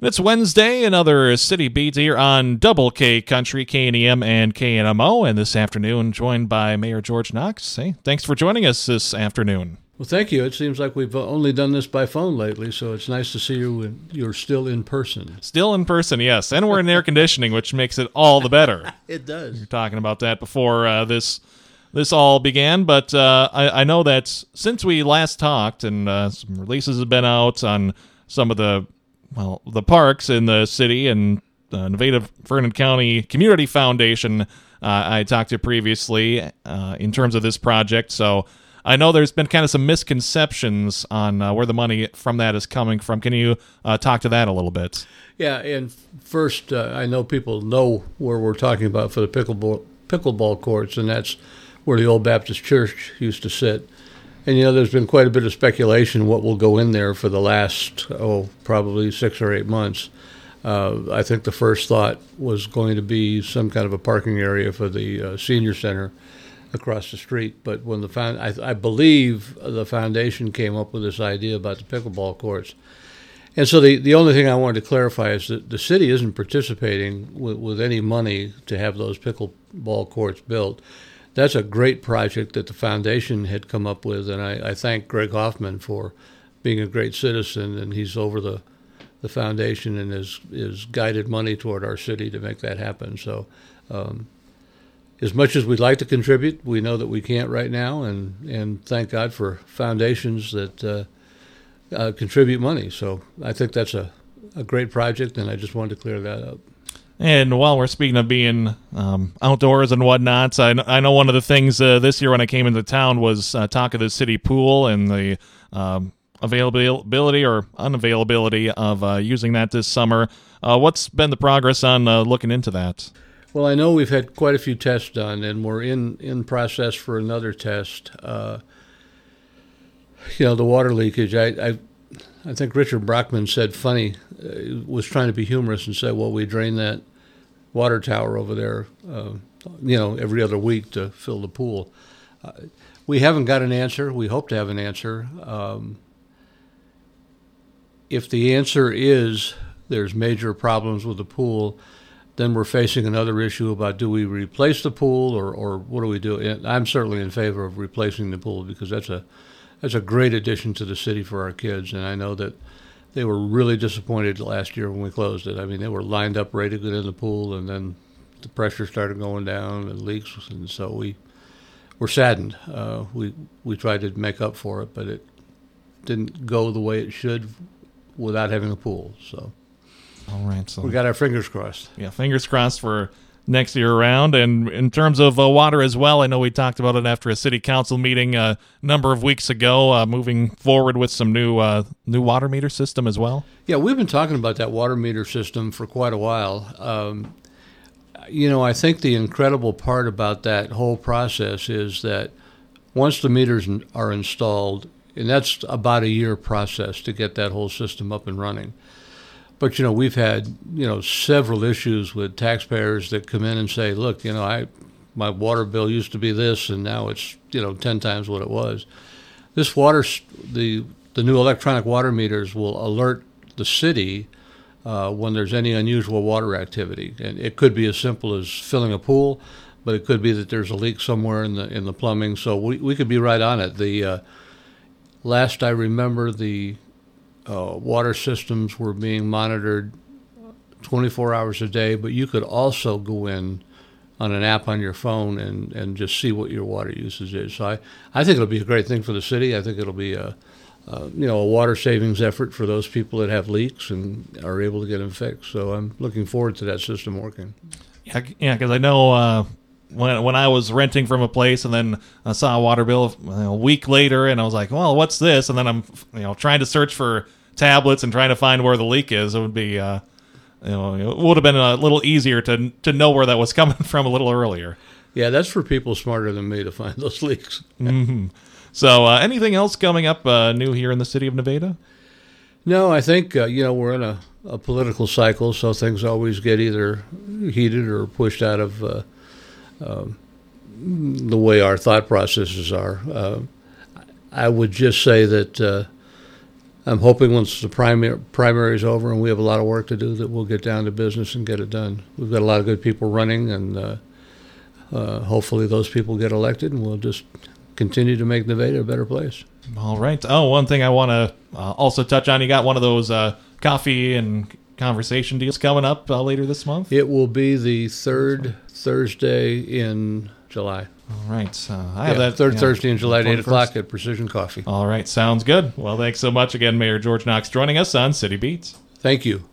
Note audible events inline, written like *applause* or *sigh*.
It's Wednesday, another city beat here on Double K Country, KNEM and KNMO, and this afternoon joined by Mayor George Knox. Hey, thanks for joining us this afternoon. Well, thank you. It seems like we've only done this by phone lately, so it's nice to see you. You're still in person. Still in person, yes, and we're in air conditioning, which makes it all the better. *laughs* it does. Were talking about that before uh, this this all began, but uh, I, I, know that since we last talked, and uh, some releases have been out on some of the well, the parks in the city and the Nevada Vernon County Community Foundation. Uh, I talked to previously uh, in terms of this project, so I know there's been kind of some misconceptions on uh, where the money from that is coming from. Can you uh, talk to that a little bit? Yeah, and first, uh, I know people know where we're talking about for the pickleball pickleball courts, and that's where the old Baptist church used to sit. And you know, there's been quite a bit of speculation what will go in there for the last oh probably six or eight months. Uh, I think the first thought was going to be some kind of a parking area for the uh, senior center across the street. But when the found, I, I, believe the foundation came up with this idea about the pickleball courts. And so the, the only thing I wanted to clarify is that the city isn't participating with, with any money to have those pickleball courts built that's a great project that the foundation had come up with, and I, I thank Greg Hoffman for being a great citizen, and he's over the the foundation and has is guided money toward our city to make that happen. So, um, as much as we'd like to contribute, we know that we can't right now, and and thank God for foundations that uh, uh, contribute money. So I think that's a a great project, and I just wanted to clear that up. And while we're speaking of being um, outdoors and whatnot, I, I know one of the things uh, this year when I came into town was uh, talk of the city pool and the um, availability or unavailability of uh, using that this summer. Uh, what's been the progress on uh, looking into that? Well, I know we've had quite a few tests done, and we're in, in process for another test. Uh, you know, the water leakage. I, I I think Richard Brockman said funny, uh, was trying to be humorous and said, "Well, we drain that water tower over there, uh, you know, every other week to fill the pool." Uh, we haven't got an answer. We hope to have an answer. Um, if the answer is there's major problems with the pool, then we're facing another issue about do we replace the pool or, or what do we do? And I'm certainly in favor of replacing the pool because that's a that's a great addition to the city for our kids. And I know that they were really disappointed last year when we closed it. I mean, they were lined up ready to get in the pool, and then the pressure started going down and leaks, and so we were saddened. Uh, we we tried to make up for it, but it didn't go the way it should without having a pool. So, all right, so we got our fingers crossed. Yeah, fingers crossed for next year around. And in terms of uh, water as well, I know we talked about it after a city council meeting a number of weeks ago. Uh, moving forward with some new uh, new water meter system as well. Yeah, we've been talking about that water meter system for quite a while. Um, you know, I think the incredible part about that whole process is that once the meters are installed, and that's about a year process to get that whole system up and running. But you know, we've had you know several issues with taxpayers that come in and say, "Look, you know, I my water bill used to be this, and now it's you know ten times what it was." This water, the the new electronic water meters will alert the city uh, when there's any unusual water activity, and it could be as simple as filling a pool, but it could be that there's a leak somewhere in the in the plumbing. So we we could be right on it. The uh, last I remember, the uh, water systems were being monitored 24 hours a day, but you could also go in on an app on your phone and, and just see what your water usage is. So I, I think it'll be a great thing for the city. I think it'll be a, you know a water savings effort for those people that have leaks and are able to get them fixed. So I'm looking forward to that system working. Yeah, yeah, because I know uh, when when I was renting from a place and then I saw a water bill a week later and I was like, well, what's this? And then I'm you know trying to search for tablets and trying to find where the leak is, it would be, uh, you know, it would have been a little easier to to know where that was *laughs* coming from a little earlier. Yeah, that's for people smarter than me to find *laughs* those leaks. mm-hmm. So, uh, anything else coming up uh, new here in the city of Nevada? No, I think uh, you know we're in a, a, political cycle, so things always get either heated or pushed out of uh, um, the way our thought processes are. Uh, I would just say that I'm hoping once the primary primary is over and we have a lot of work to do, that we'll get down to business and get it done. We've got a lot of good people running, and uh, uh, hopefully those people get elected, and we'll just continue to make Nevada a better place. All right. Oh, one thing I want to uh, also touch on. You got one of those uh, coffee and conversation deals coming up uh, later this month. It will be the third Thursday in July. All right. Uh, I have Yeah, that third yeah, Thursday in July at eight o'clock at Precision Coffee. All right. Sounds good. Well, thanks so much again, Mayor George Knox, joining us on City Beats. Thank you.